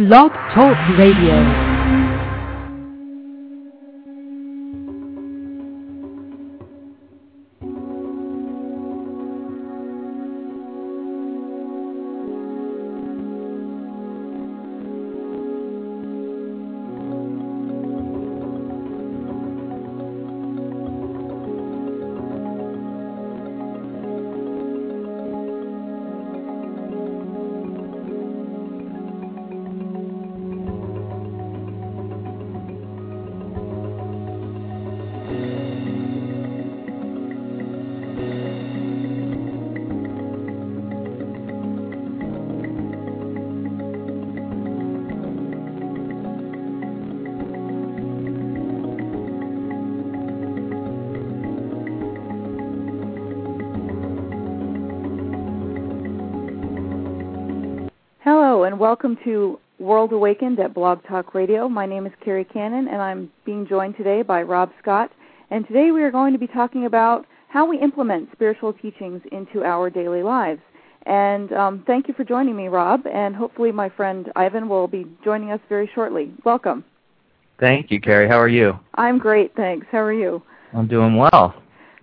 Blog Talk Radio. Welcome to World Awakened at Blog Talk Radio. My name is Kerri Kannan, and I'm being joined today by Rob Scott. And today we are going to be talking about how we implement spiritual teachings into our daily lives. And um, thank you for joining me, Rob, and hopefully my friend Ivan will be joining us very shortly. Welcome. Thank you, Carrie. How are you? I'm great, thanks. How are you? I'm doing well.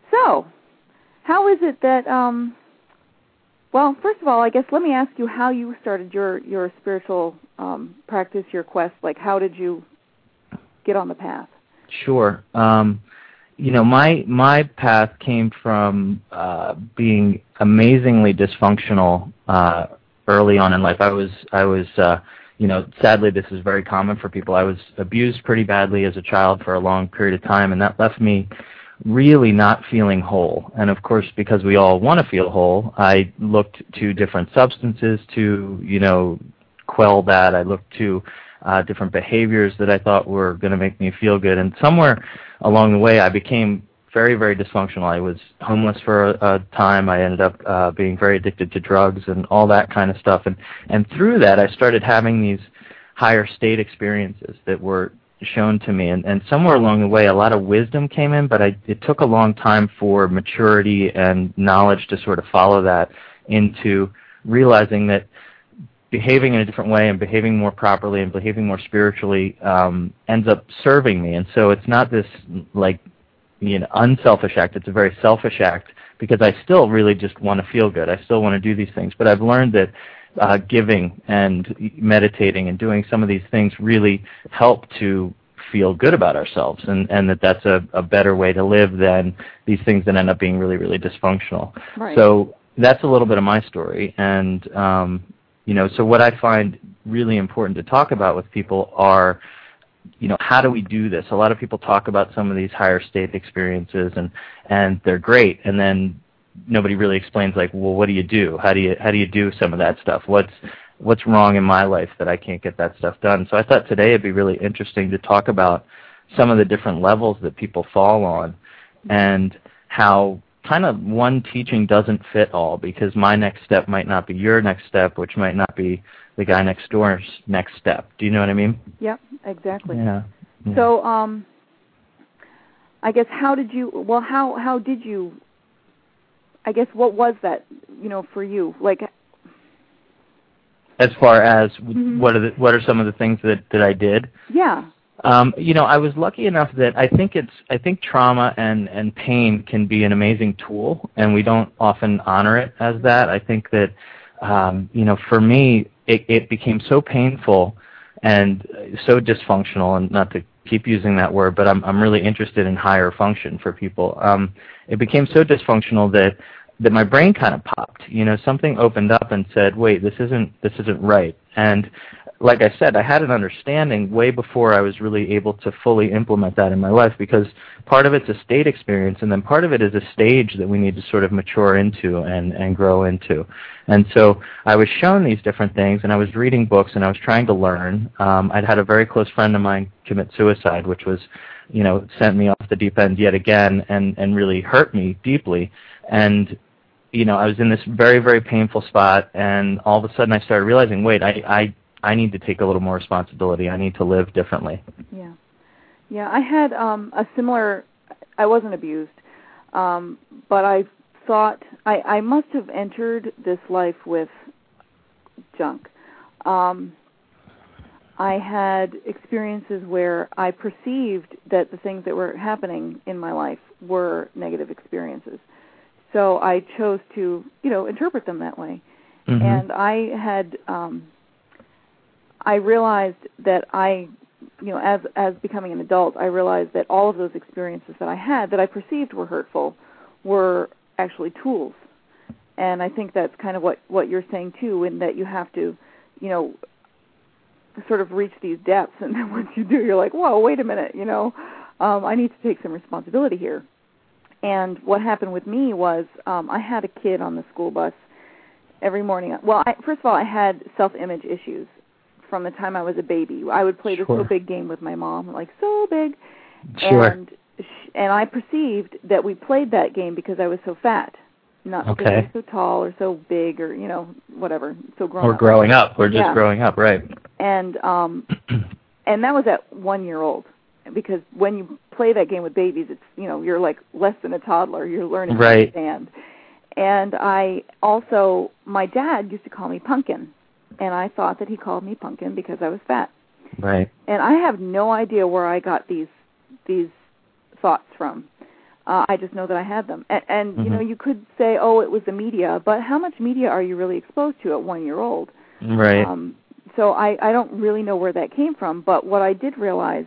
So, how is it that um, well, first of all, I guess let me ask you how you started your your spiritual um, practice, your quest. Like, how did you get on the path? Sure. Um, you know, my my path came from uh, being amazingly dysfunctional uh, early on in life. I was I was uh, you know, sadly this is very common for people. I was abused pretty badly as a child for a long period of time, and that left me really not feeling whole. And of course, because we all want to feel whole, I looked to different substances to, you know, quell that. I looked to uh, different behaviors that I thought were going to make me feel good. And somewhere along the way, I became very, very dysfunctional. I was homeless for a, a time. I ended up uh, being very addicted to drugs and all that kind of stuff. And and through that, I started having these higher state experiences that were shown to me. And, and somewhere along the way a lot of wisdom came in but I, it took a long time for maturity and knowledge to sort of follow that into realizing that behaving in a different way and behaving more properly and behaving more spiritually um, ends up serving me. And so it's not this like you know unselfish act. It's a very selfish act because I still really just want to feel good. I still want to do these things. But I've learned that uh, giving and meditating and doing some of these things really help to feel good about ourselves and, and that that's a, a better way to live than these things that end up being really, really dysfunctional. Right. So that's a little bit of my story. And, um, you know, so what I find really important to talk about with people are, you know, how do we do this? A lot of people talk about some of these higher state experiences and, and they're great. And then nobody really explains like, well, what do you do? How do you how do you do some of that stuff? What's what's wrong in my life that I can't get that stuff done? So I thought today it'd be really interesting to talk about some of the different levels that people fall on and how kind of one teaching doesn't fit all because my next step might not be your next step, which might not be the guy next door's next step. Do you know what I mean? Yep, exactly. Yeah. yeah. So, um, I guess how did you? Well, how how did you I guess what was that, you know, for you? Like as far as Mhm. what are the, what are some of the things that that I did? yeah. Um, you know, I was lucky enough that I think it's I think trauma and and pain can be an amazing tool, and we don't often honor it as that. I think that um, you know, for me, it, it became so painful and so dysfunctional, and not to keep using that word, but I'm I'm really interested in higher function for people. Um, it became so dysfunctional that that my brain kind of popped. You know, something opened up and said, "Wait, this isn't this isn't right." And like I said, I had an understanding way before I was really able to fully implement that in my life because part of it's a state experience and then part of it is a stage that we need to sort of mature into and, and grow into. And so I was shown these different things and I was reading books and I was trying to learn. Um, I'd had a very close friend of mine commit suicide, which was, you know, sent me off the deep end yet again and, and really hurt me deeply. And you know, I was in this very, very painful spot, and all of a sudden I started realizing, wait, I, I, I need to take a little more responsibility. I need to live differently. Yeah. Yeah, I had um a similar I wasn't abused. Um but I thought I I must have entered this life with junk. Um I had experiences where I perceived that the things that were happening in my life were negative experiences. So I chose to, you know, interpret them that way. Mhm. And I had um I realized that I you know, as as becoming an adult, I realized that all of those experiences that I had that I perceived were hurtful were actually tools. And I think that's kind of what what you're saying too in that you have to, you know, sort of reach these depths and then once you do you're like, "Whoa, wait a minute, you know, um I need to take some responsibility here." And what happened with me was um I had a kid on the school bus every morning. Well, I, first of all, I had self-image issues from the time I was a baby. I would play this Sure. so big game with my mom, like so big, Sure. and and I perceived that we played that game because I was so fat, not because I Okay. was so tall or so big or you know whatever, so grown We're up. growing up. We're just Yeah. growing up, right? And um, and that was at one year old because when you play that game with babies, it's you know you're like less than a toddler. You're learning Right. to understand. And I also my dad used to call me pumpkin, and I thought that he called me pumpkin because I was fat. Right. And I have no idea where I got these these thoughts from. Uh, I just know that I had them. And, and you know, Mhm. you could say, "Oh, it was the media," but how much media are you really exposed to at one year old? Right. Um, so I, I don't really know where that came from, but what I did realize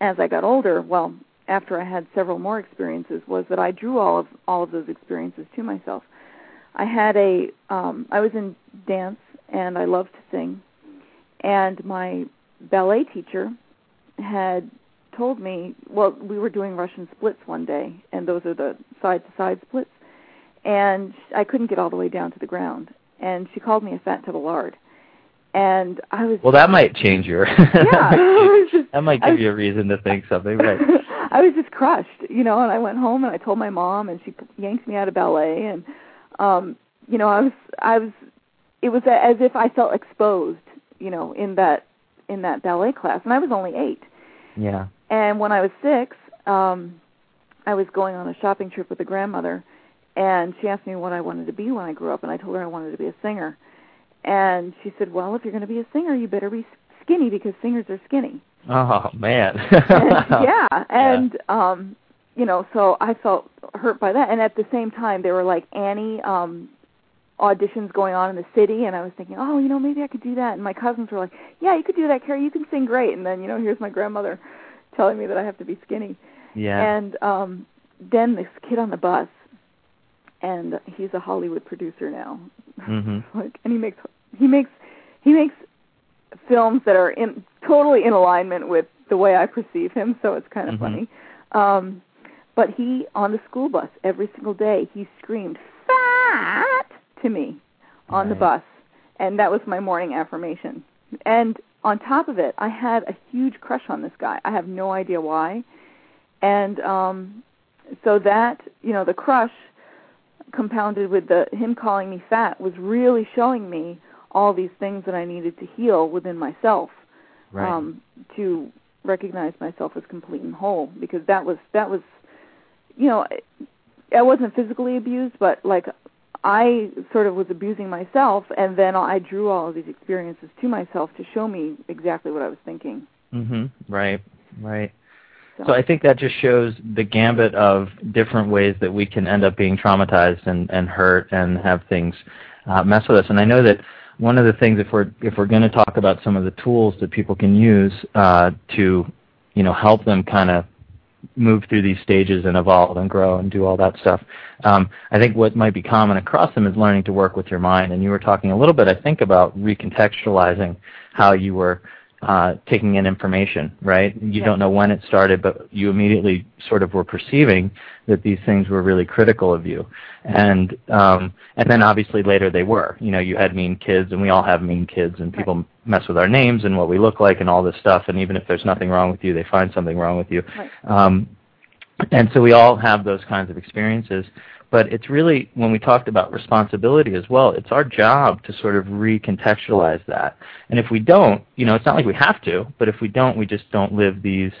as I got older, well, after I had several more experiences, was that I drew all of all of those experiences to myself. I had a um, I was in dance and I loved to sing, and my ballet teacher had told me, well, we were doing Russian splits one day, and those are the side to side splits, and I couldn't get all the way down to the ground, and she called me a fat tub of lard, and I was well, that might change your. yeah, I was just- that might give was- you a reason to think something, right? I was just crushed, you know, and I went home and I told my mom and she yanked me out of ballet and um you know, I was I was it was as if I felt exposed, you know, in that in that ballet class and I was only 8. Yeah. And when I was 6, um I was going on a shopping trip with a grandmother and she asked me what I wanted to be when I grew up and I told her I wanted to be a singer. And she said, "Well, if you're going to be a singer, you better be skinny because singers are skinny." Oh man. and, yeah, and um, you know, so I felt hurt by that. And at the same time, there were like Annie um auditions going on in the city, and I was thinking, oh, you know, maybe I could do that. And my cousins were like, yeah, you could do that, Kerri. You can sing great. And then, you know, here's my grandmother telling me that I have to be skinny. yeah. And um then this kid on the bus, and he's a Hollywood producer now. Mhm. like, and he makes he makes he makes films that are in totally in alignment with the way I perceive him. So it's kind of Mhm. funny. Um, but he on the school bus every single day he screamed "fat" to me on the bus, and that was my morning affirmation. And on top of it, I had a huge crush on this guy. I have no idea why. And um so that, you know, the crush compounded with the him calling me fat was really showing me all these things that I needed to heal within myself right. um to recognize myself as complete and whole because that was that was you know I wasn't physically abused but like I sort of was abusing myself and then I drew all of these experiences to myself to show me exactly what I was thinking. Mhm. Right. Right. So, So I think that just shows the gambit of different ways that we can end up being traumatized and, and hurt and have things uh, mess with us. And I know that one of the things, if we're if we're going to talk about some of the tools that people can use uh, to, you know, help them kind of move through these stages and evolve and grow and do all that stuff. Um, I think what might be common across them is learning to work with your mind. And you were talking a little bit, I think, about recontextualizing how you were uh, taking in information, right? You Yeah. don't know when it started, but you immediately sort of were perceiving that these things were really critical of you, and um, and then obviously later they were. You know, you had mean kids, and we all have mean kids, and people mess with our names and what we look like and all this stuff. And even if there's nothing wrong with you, they find something wrong with you. Right. Um, and so we all have those kinds of experiences. But it's really, when we talked about responsibility as well, it's our job to sort of recontextualize that. And if we don't, you know, it's not like we have to, but if we don't, we just don't live these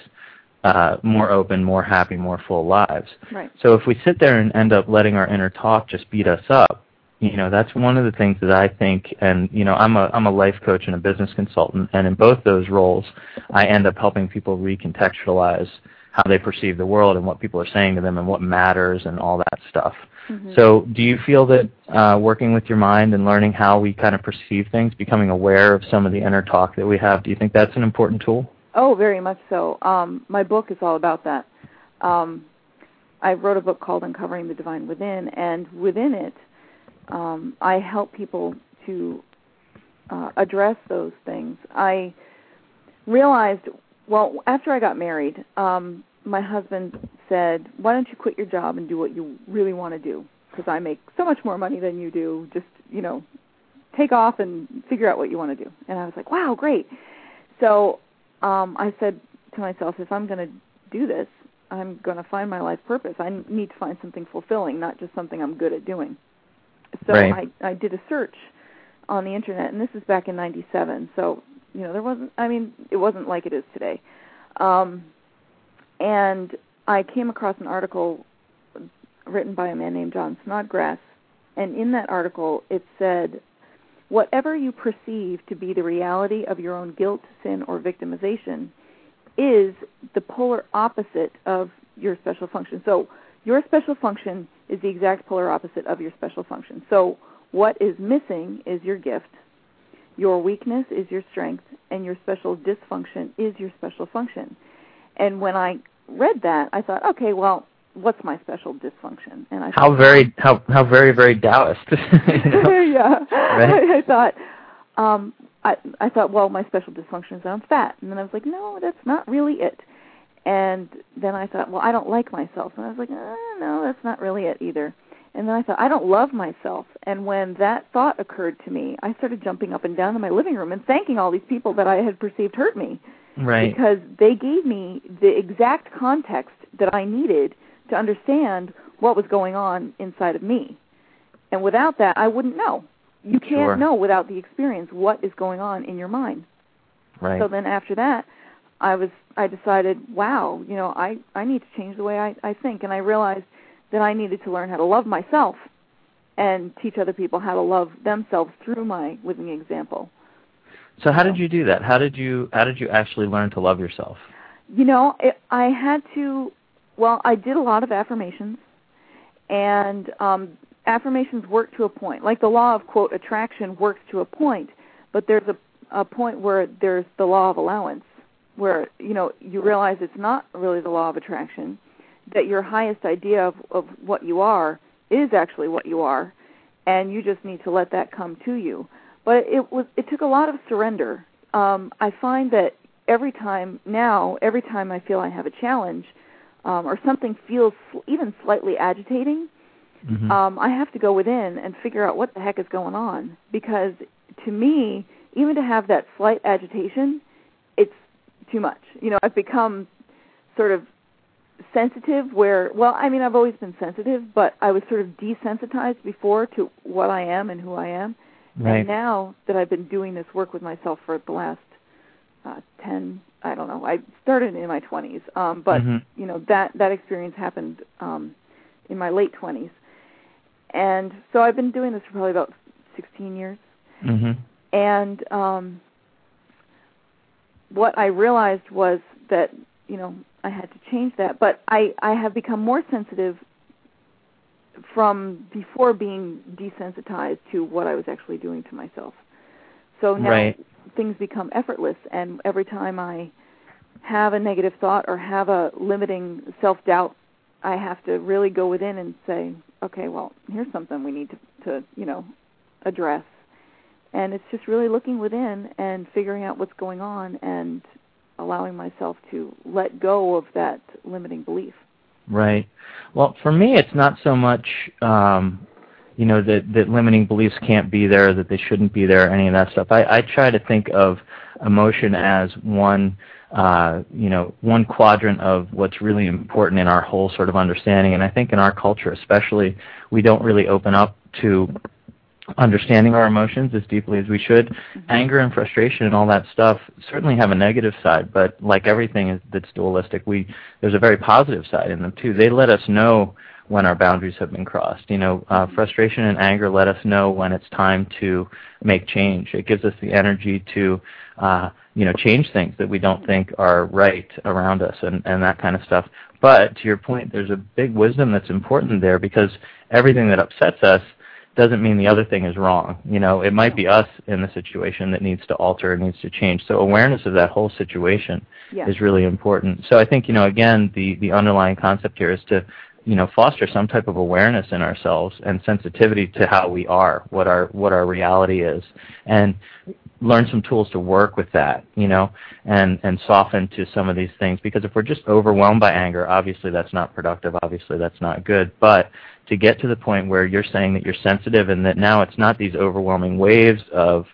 uh, more open, more happy, more full lives. right. So if we sit there and end up letting our inner talk just beat us up, you know that's one of the things that I think and you know I'm a I'm a life coach and a business consultant and in both those roles I end up helping people recontextualize how they perceive the world and what people are saying to them and what matters and all that stuff. Mm-hmm. So, do you feel that uh, working with your mind and learning how we kind of perceive things, becoming aware of some of the inner talk that we have, do you think that's an important tool? Oh, very much so. Um, my book is all about that. Um, I wrote a book called Uncovering the Divine Within, and within it, um, I help people to uh, address those things. I realized, well, after I got married, um, my husband said, "Why don't you quit your job and do what you really want to do? Because I make so much more money than you do. Just you know, take off and figure out what you want to do." And I was like, "Wow, great!" So um, I said to myself, if I'm going to do this, I'm going to find my life purpose. I need to find something fulfilling, not just something I'm good at doing. So right. I I did a search on the internet, and this is back in '97. So you know there wasn't. I mean, it wasn't like it is today. Um, and I came across an article written by a man named John Snodgrass, and in that article it said, whatever you perceive to be the reality of your own guilt, sin, or victimization is the polar opposite of your special function. So your special function is the exact polar opposite of your special function. So what is missing is your gift, your weakness is your strength, and your special dysfunction is your special function. And when I read that, I thought, okay, well, what's my special dysfunction? And I how thought, very how how very very Taoist. yeah, right? I thought, um, I I thought, well, my special dysfunction is that I'm fat, and then I was like, no, that's not really it. And then I thought, well, I don't like myself, and I was like, uh, no, that's not really it either. And then I thought, I don't love myself. And when that thought occurred to me, I started jumping up and down in my living room and thanking all these people that I had perceived hurt me. Right. Because they gave me the exact context that I needed to understand what was going on inside of me. And without that, I wouldn't know. You can't sure. know without the experience what is going on in your mind. Right. So then after that, I was I decided, wow, you know, I I need to change the way I I think and I realized that I needed to learn how to love myself and teach other people how to love themselves through my living example. So how did you do that? How did you how did you actually learn to love yourself? You know, it, I had to well, I did a lot of affirmations and um affirmations work to a point. Like the law of quote attraction works to a point, but there's a a point where there's the law of allowance where, you know, you realize it's not really the law of attraction, that your highest idea of of what you are is actually what you are and you just need to let that come to you. But it was it took a lot of surrender. Um I find that every time now, every time I feel I have a challenge, um, or something feels even slightly agitating, mm-hmm. um, I have to go within and figure out what the heck is going on. Because to me, even to have that slight agitation, it's too much. You know, I've become sort of sensitive where well i mean i've always been sensitive but i was sort of desensitized before to what i am and who i am right. and now that i've been doing this work with myself for the last uh, 10 I don't know. I started in my 20s, um, but mm-hmm. you know that that experience happened um, in my late 20s, and so I've been doing this for probably about 16 years. Mm-hmm. And um, what I realized was that you know I had to change that, but I I have become more sensitive from before being desensitized to what I was actually doing to myself. So now right things become effortless and every time I have a negative thought or have a limiting self-doubt, I have to really go within and say, okay, well, here's something we need to, to you know, address. And it's just really looking within and figuring out what's going on and allowing myself to let go of that limiting belief. Right. Well, for me, it's not so much um, you know that that limiting beliefs can't be there, that they shouldn't be there, any of that stuff. I, I try to think of emotion as one uh, you know one quadrant of what's really important in our whole sort of understanding. And I think in our culture, especially, we don't really open up to understanding our emotions as deeply as we should. Mm-hmm. Anger and frustration and all that stuff certainly have a negative side, but like everything that's dualistic, we there's a very positive side in them too. They let us know when our boundaries have been crossed. You know, uh, frustration and anger let us know when it's time to make change. It gives us the energy to, uh, you know, change things that we don't think are right around us and, and that kind of stuff. But to your point, there's a big wisdom that's important there because everything that upsets us doesn't mean the other thing is wrong. You know, it might be us in the situation that needs to alter and needs to change. So awareness of that whole situation yeah. is really important. So I think, you know, again, the, the underlying concept here is to, you know, foster some type of awareness in ourselves and sensitivity to how we are, what our what our reality is. And learn some tools to work with that, you know, and and soften to some of these things. Because if we're just overwhelmed by anger, obviously that's not productive. Obviously that's not good. But to get to the point where you're saying that you're sensitive and that now it's not these overwhelming waves of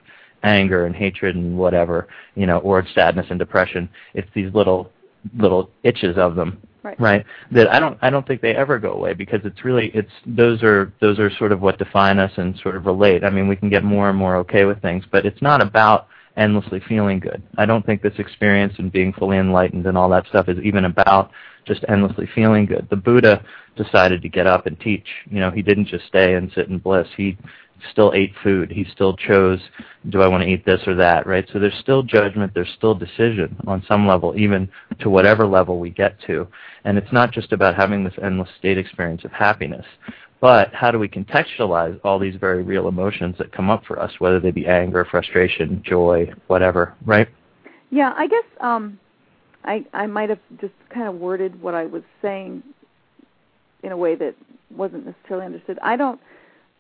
anger and hatred and whatever, you know, or sadness and depression. It's these little little itches of them right. right that i don't i don't think they ever go away because it's really it's those are those are sort of what define us and sort of relate. I mean we can get more and more okay with things but it's not about endlessly feeling good. I don't think this experience and being fully enlightened and all that stuff is even about just endlessly feeling good. The buddha decided to get up and teach. You know he didn't just stay and sit in bliss. He still ate food. He still chose, do I want to eat this or that, right? So there's still judgment, there's still decision on some level, even to whatever level we get to. And it's not just about having this endless state experience of happiness, but how do we contextualize all these very real emotions that come up for us, whether they be anger, frustration, joy, whatever, right? Yeah, I guess um, I I might have just kind of worded what I was saying in a way that wasn't necessarily understood. I don't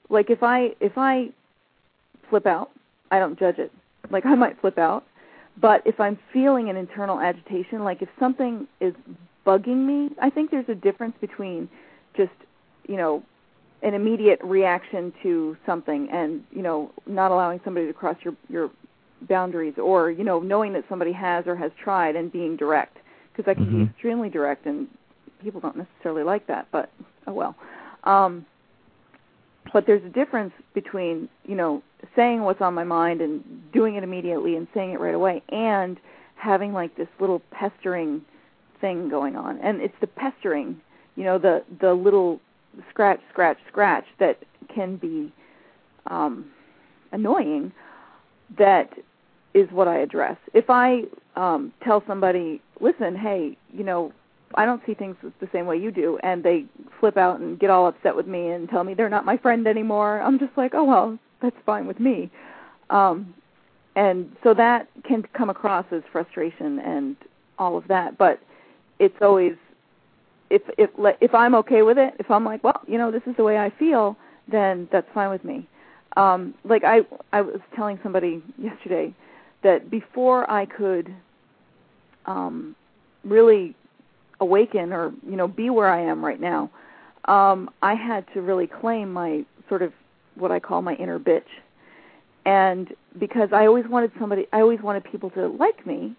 like if I if I flip out, I don't judge it. Like I might flip out, but if I'm feeling an internal agitation, like if something is bugging me, I think there's a difference between just, you know, an immediate reaction to something and, you know, not allowing somebody to cross your your boundaries or, you know, knowing that somebody has or has tried and being direct because I can mm-hmm. be extremely direct and people don't necessarily like that, but oh well. Um but there's a difference between you know saying what's on my mind and doing it immediately and saying it right away and having like this little pestering thing going on and it's the pestering you know the the little scratch scratch scratch that can be um annoying that is what I address. If I um tell somebody, "Listen, hey, you know, I don't see things the same way you do, and they flip out and get all upset with me and tell me they're not my friend anymore. I'm just like, oh well, that's fine with me. Um, and so that can come across as frustration and all of that, but it's always if if if I'm okay with it, if I'm like, well, you know, this is the way I feel, then that's fine with me. Um, like I I was telling somebody yesterday that before I could um, really awaken or you know be where I am right now, um, I had to really claim my sort of what I call my inner bitch, and because I always wanted somebody, I always wanted people to like me,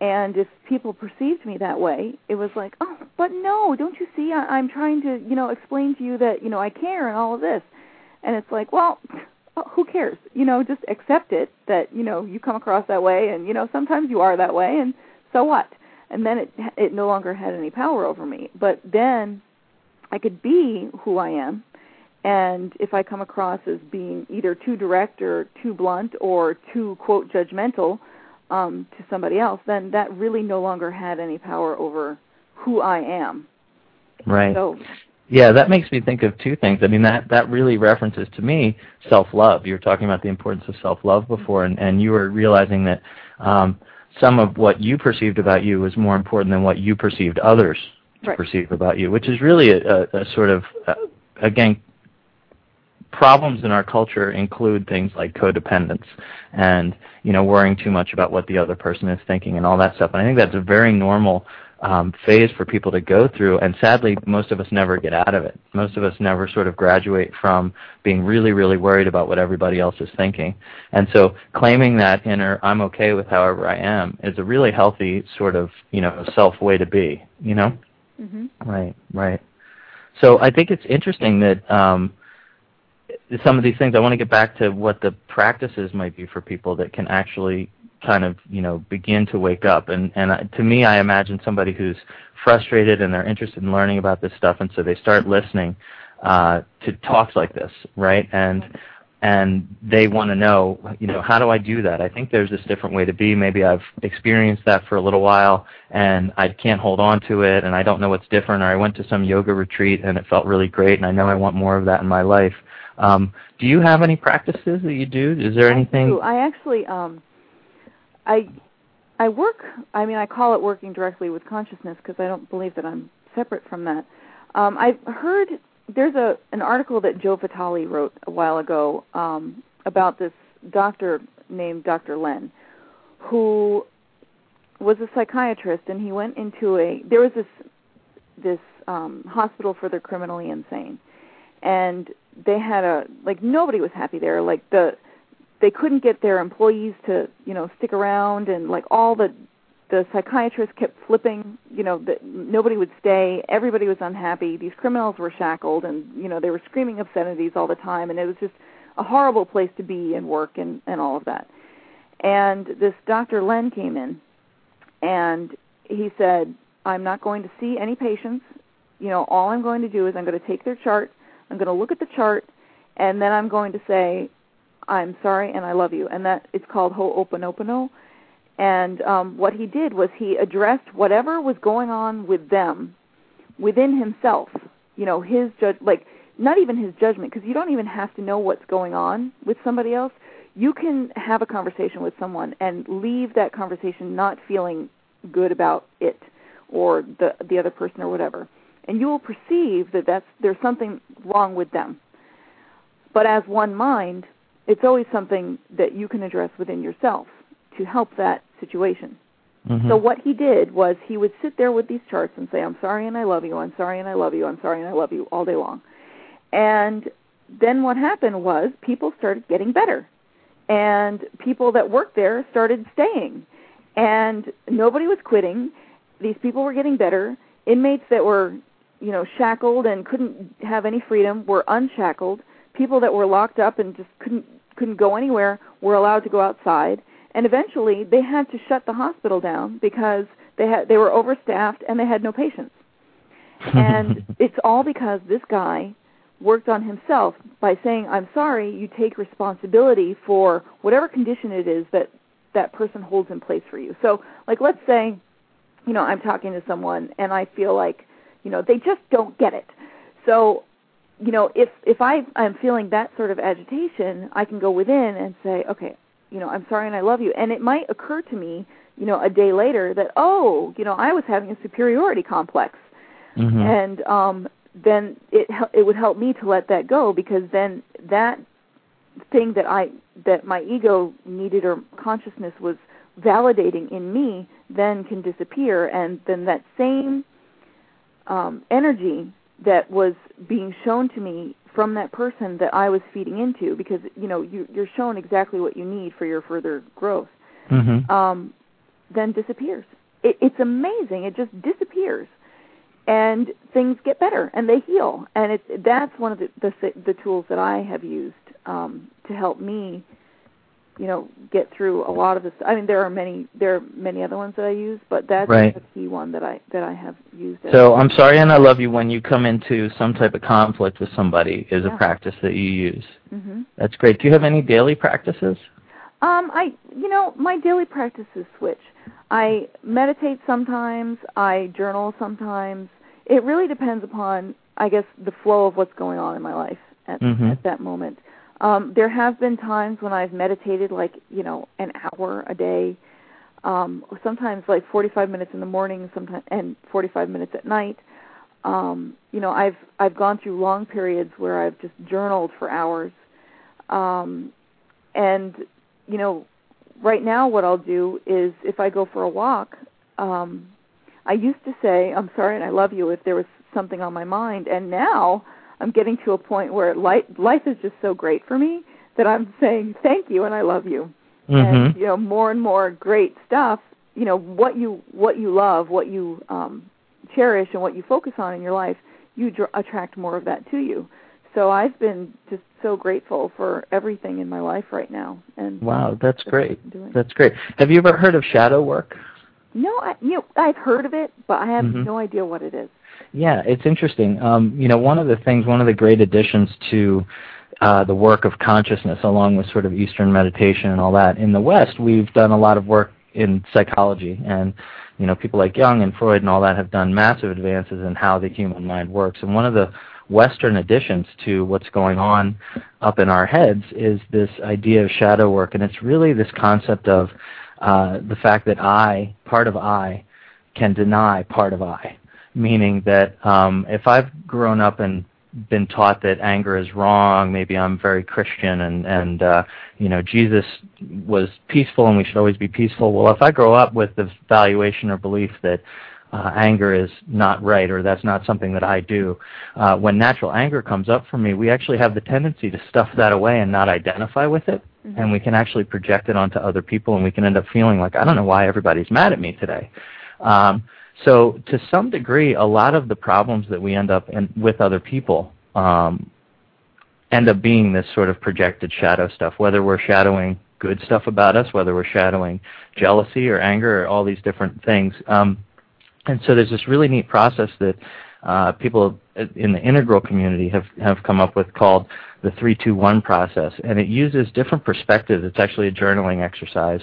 and if people perceived me that way, it was like, oh, but no, don't you see? I, I'm trying to you know explain to you that you know I care and all of this, and it's like, well. Who cares? You know, just accept it that you know you come across that way, and you know sometimes you are that way, and so what? And then it it no longer had any power over me. But then I could be who I am, and if I come across as being either too direct or too blunt or too quote judgmental um, to somebody else, then that really no longer had any power over who I am. Right. So yeah, that makes me think of two things. I mean, that that really references to me self-love. You were talking about the importance of self-love before, and and you were realizing that um, some of what you perceived about you was more important than what you perceived others to right. perceive about you, which is really a, a, a sort of, uh, again, problems in our culture include things like codependence and you know worrying too much about what the other person is thinking and all that stuff. And I think that's a very normal um, phase for people to go through, and sadly, most of us never get out of it. Most of us never sort of graduate from being really, really worried about what everybody else is thinking. And so, claiming that inner "I'm okay with however I am" is a really healthy sort of you know self way to be. You know. Mm-hmm. Right. Right. So I think it's interesting that. Um, some of these things, I want to get back to what the practices might be for people that can actually kind of you know begin to wake up. And and to me, I imagine somebody who's frustrated and they're interested in learning about this stuff, and so they start listening uh, to talks like this, right? And and they want to know, you know, how do I do that? I think there's this different way to be. Maybe I've experienced that for a little while and I can't hold on to it and I don't know what's different or I went to some yoga retreat and it felt really great and I know I want more of that in my life. Um, do you have any practices that you do? Is there anything? I do. I actually, um, I, I work. I mean, I call it working directly with consciousness because I don't believe that I'm separate from that. Um, I've heard there's a an article that Joe Vitale wrote a while ago um, about this doctor named Dr. Len, who was a psychiatrist, and he went into a there was this this um, hospital for the criminally insane, and they had a like nobody was happy there. Like the they couldn't get their employees to you know stick around, and like all the the psychiatrist kept flipping you know that nobody would stay. Everybody was unhappy. These criminals were shackled and you know they were screaming obscenities all the time and it was just a horrible place to be and work and and all of that. And this dr len came in and he said i'm not going to see any patients. You know all i'm going to do is i'm going to take their chart i'm going to look at the chart and then i'm going to say i'm sorry and i love you and that it's called Ho Open ho'oponopono and um, what he did was he addressed whatever was going on with them within himself. You know, his judge, like not even his judgment, because you don't even have to know what's going on with somebody else. You can have a conversation with someone and leave that conversation not feeling good about it or the the other person or whatever, and you will perceive that that's there's something wrong with them. But as one mind, it's always something that you can address within yourself to help that situation. Mm-hmm. So what he did was he would sit there with these charts and say, "I'm sorry and I love you. I'm sorry and I love you. I'm sorry and I love you" all day long. And then what happened was people started getting better, and people that worked there started staying, and nobody was quitting. These people were getting better. Inmates that were, you know, shackled and couldn't have any freedom were unshackled. People that were locked up and just couldn't couldn't go anywhere were allowed to go outside and eventually they had to shut the hospital down because they had they were overstaffed and they had no patients. and it's all because this guy worked on himself by saying, "I'm sorry, you take responsibility for whatever condition it is that that person holds in place for you." So, like let's say, you know, I'm talking to someone and I feel like, you know, they just don't get it. So, you know, if if I I'm feeling that sort of agitation, I can go within and say, "Okay, you know, I'm sorry and I love you. And it might occur to me, you know, a day later that, oh, you know, I was having a superiority complex. Mm-hmm. And um then it it would help me to let that go because then that thing that I that my ego needed or consciousness was validating in me then can disappear and then that same um energy that was being shown to me from that person that I was feeding into because you know you, you're shown exactly what you need for your further growth, mm-hmm. um, then disappears. It, it's amazing. It just disappears, and things get better and they heal. And it's that's one of the the, the tools that I have used um, to help me you know get through a lot of this i mean there are many there are many other ones that i use but that's right. the key one that i that i have used so i'm sorry and i love you when you come into some type of conflict with somebody is yeah. a practice that you use mm-hmm. that's great do you have any daily practices um i you know my daily practices switch i meditate sometimes i journal sometimes it really depends upon i guess the flow of what's going on in my life at, mm-hmm. at that moment um, there have been times when I've meditated like you know an hour a day, um, sometimes like 45 minutes in the morning, sometimes and 45 minutes at night. Um, you know, I've I've gone through long periods where I've just journaled for hours, um, and you know, right now what I'll do is if I go for a walk, um, I used to say I'm sorry and I love you if there was something on my mind, and now I'm getting to a point where life life is just so great for me that I'm saying thank you and I love you. Mm-hmm. And you know, more and more great stuff. You know what you what you love, what you um, cherish, and what you focus on in your life, you dr- attract more of that to you. so I've been just so grateful for everything in my life right now. And wow, that's great. That's great. Have you ever heard of shadow work? No, I, you know, I've heard of it, but I have Mhm. no idea what it is. Yeah, it's interesting. Um, you know, one of the things, one of the great additions to uh, the work of consciousness, along with sort of Eastern meditation and all that, in the West, we've done a lot of work in psychology, and you know, people like Jung and Freud and all that have done massive advances in how the human mind works. And one of the Western additions to what's going on up in our heads is this idea of shadow work, and it's really this concept of uh, the fact that I, part of I, can deny part of I meaning that um, if I've grown up and been taught that anger is wrong, maybe I'm very Christian and and uh, you know Jesus was peaceful and we should always be peaceful. Well, if I grow up with the valuation or belief that uh, anger is not right or that's not something that I do, uh, when natural anger comes up for me, we actually have the tendency to stuff that away and not identify with it. Mhm. And we can actually project it onto other people, and we can end up feeling like I don't know why everybody's mad at me today. Um, so to some degree, a lot of the problems that we end up in with other people um, end up being this sort of projected shadow stuff, whether we're shadowing good stuff about us, whether we're shadowing jealousy or anger or all these different things. Um, and so there's this really neat process that uh, people in the integral community have, have come up with called the 321 process. And it uses different perspectives. It's actually a journaling exercise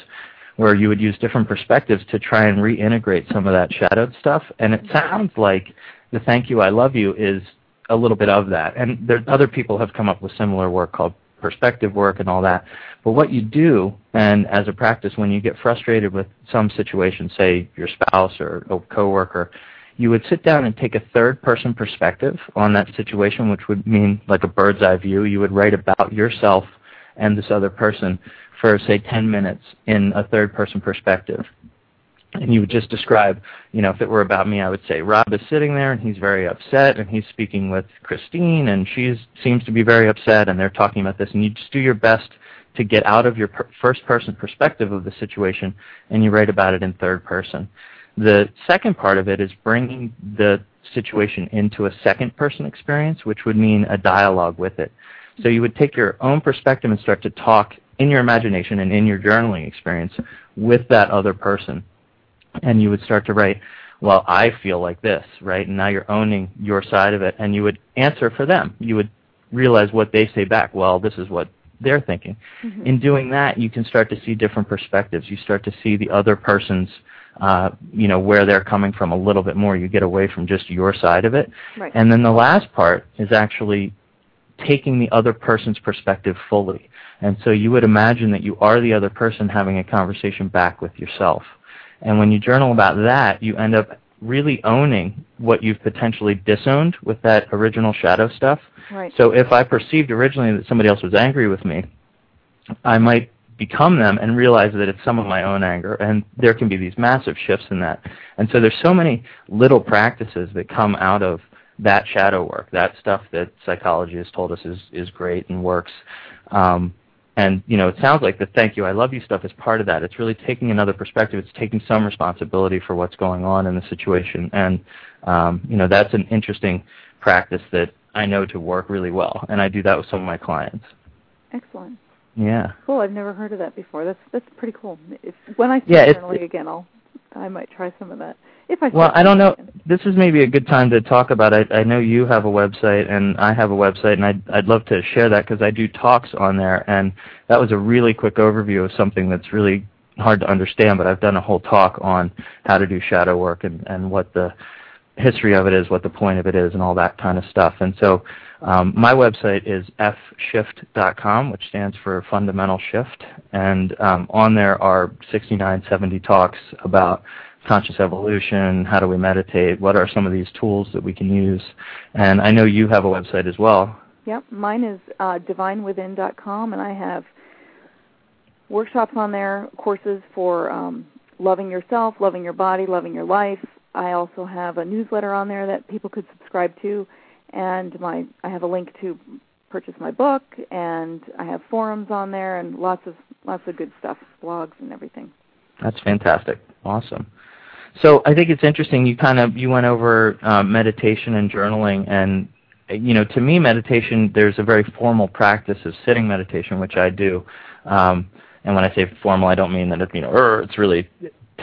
where you would use different perspectives to try and reintegrate some of that shadowed stuff. And it sounds like the thank you, I love you is a little bit of that. And there, other people have come up with similar work called perspective work and all that. But what you do, and as a practice, when you get frustrated with some situation, say your spouse or a coworker, you would sit down and take a third person perspective on that situation, which would mean like a bird's eye view. You would write about yourself and this other person for say 10 minutes in a third person perspective. And you would just describe, you know, if it were about me, I would say Rob is sitting there and he's very upset and he's speaking with Christine and she seems to be very upset and they're talking about this and you just do your best to get out of your per- first person perspective of the situation and you write about it in third person. The second part of it is bringing the situation into a second person experience, which would mean a dialogue with it. So you would take your own perspective and start to talk in your imagination and in your journaling experience with that other person. And you would start to write, well, I feel like this, right? And now you're owning your side of it and you would answer for them. You would realize what they say back. Well, this is what they're thinking. Mhm. In doing that, you can start to see different perspectives. You start to see the other person's, uh, you know, where they're coming from a little bit more. You get away from just your side of it. Right. And then the last part is actually taking the other person's perspective fully. And so you would imagine that you are the other person having a conversation back with yourself. And when you journal about that, you end up really owning what you've potentially disowned with that original shadow stuff. right. So if I perceived originally that somebody else was angry with me, I might become them and realize that it's some of my own anger. And there can be these massive shifts in that. And so there's so many little practices that come out of that shadow work, that stuff that psychology has told us is, is great and works. Um, and you know, it sounds like the "thank you, I love you" stuff is part of that. It's really taking another perspective. It's taking some responsibility for what's going on in the situation, and um, you know, that's an interesting practice that I know to work really well, and I do that with some of my clients. Excellent. Yeah. Cool. I've never heard of that before. That's that's pretty cool. If when I start Yeah, journaling again, I'll I might try some of that. If I Well, I don't know. This is maybe a good time to talk about it. I know you have a website and I have a website, and I'd, I'd love to share that because I do talks on there. And that was a really quick overview of something that's really hard to understand. But I've done a whole talk on how to do shadow work and, and what the history of it is, what the point of it is, and all that kind of stuff. And so um, my website is fshift.com, which stands for Fundamental Shift. And um, on there are 69, 70 talks about conscious evolution, how do we meditate, what are some of these tools that we can use. And I know you have a website as well. Yep, mine is uh, divinewithin.com, and I have workshops on there, courses for um, loving yourself, loving your body, loving your life. I also have a newsletter on there that people could subscribe to, and my I have a link to purchase my book, and I have forums on there, and lots of lots of good stuff, blogs and everything. That's fantastic. Awesome. So I think it's interesting. You kind of you went over uh, meditation and journaling, and you know, to me, meditation, there's a very formal practice of sitting meditation, which I do. Um, and when I say formal, I don't mean that it, you know, it's really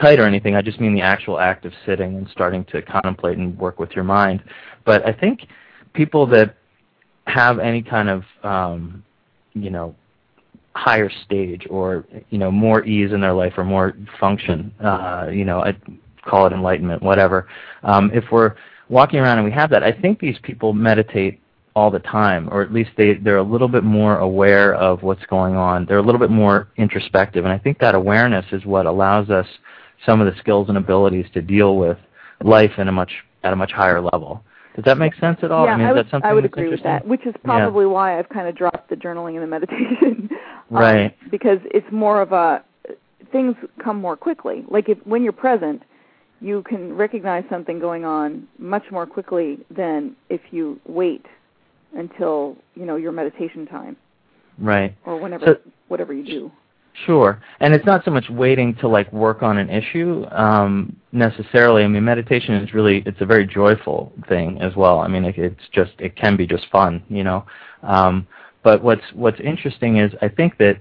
tight or anything. I just mean the actual act of sitting and starting to contemplate and work with your mind. But I think people that have any kind of, um, you know, higher stage or you know more ease in their life or more function, uh, you know, I call it enlightenment, whatever. Um, if we're walking around and we have that, I think these people meditate all the time, or at least they they're a little bit more aware of what's going on. They're a little bit more introspective, and I think that awareness is what allows us some of the skills and abilities to deal with life in a much at a much higher level. Does that make sense at all? Yeah, I, mean, I would, I would agree with that, which is probably yeah. why I've kind of dropped the journaling and the meditation. um, right. Because it's more of a things come more quickly. Like if when you're present, you can recognize something going on much more quickly than if you wait until you know your meditation time. Right. Or whenever so, whatever you do. Sure, and it's not so much waiting to like work on an issue um, necessarily. I mean, meditation is really it's a very joyful thing as well. I mean, it, it's just it can be just fun, you know. Um, but what's what's interesting is I think that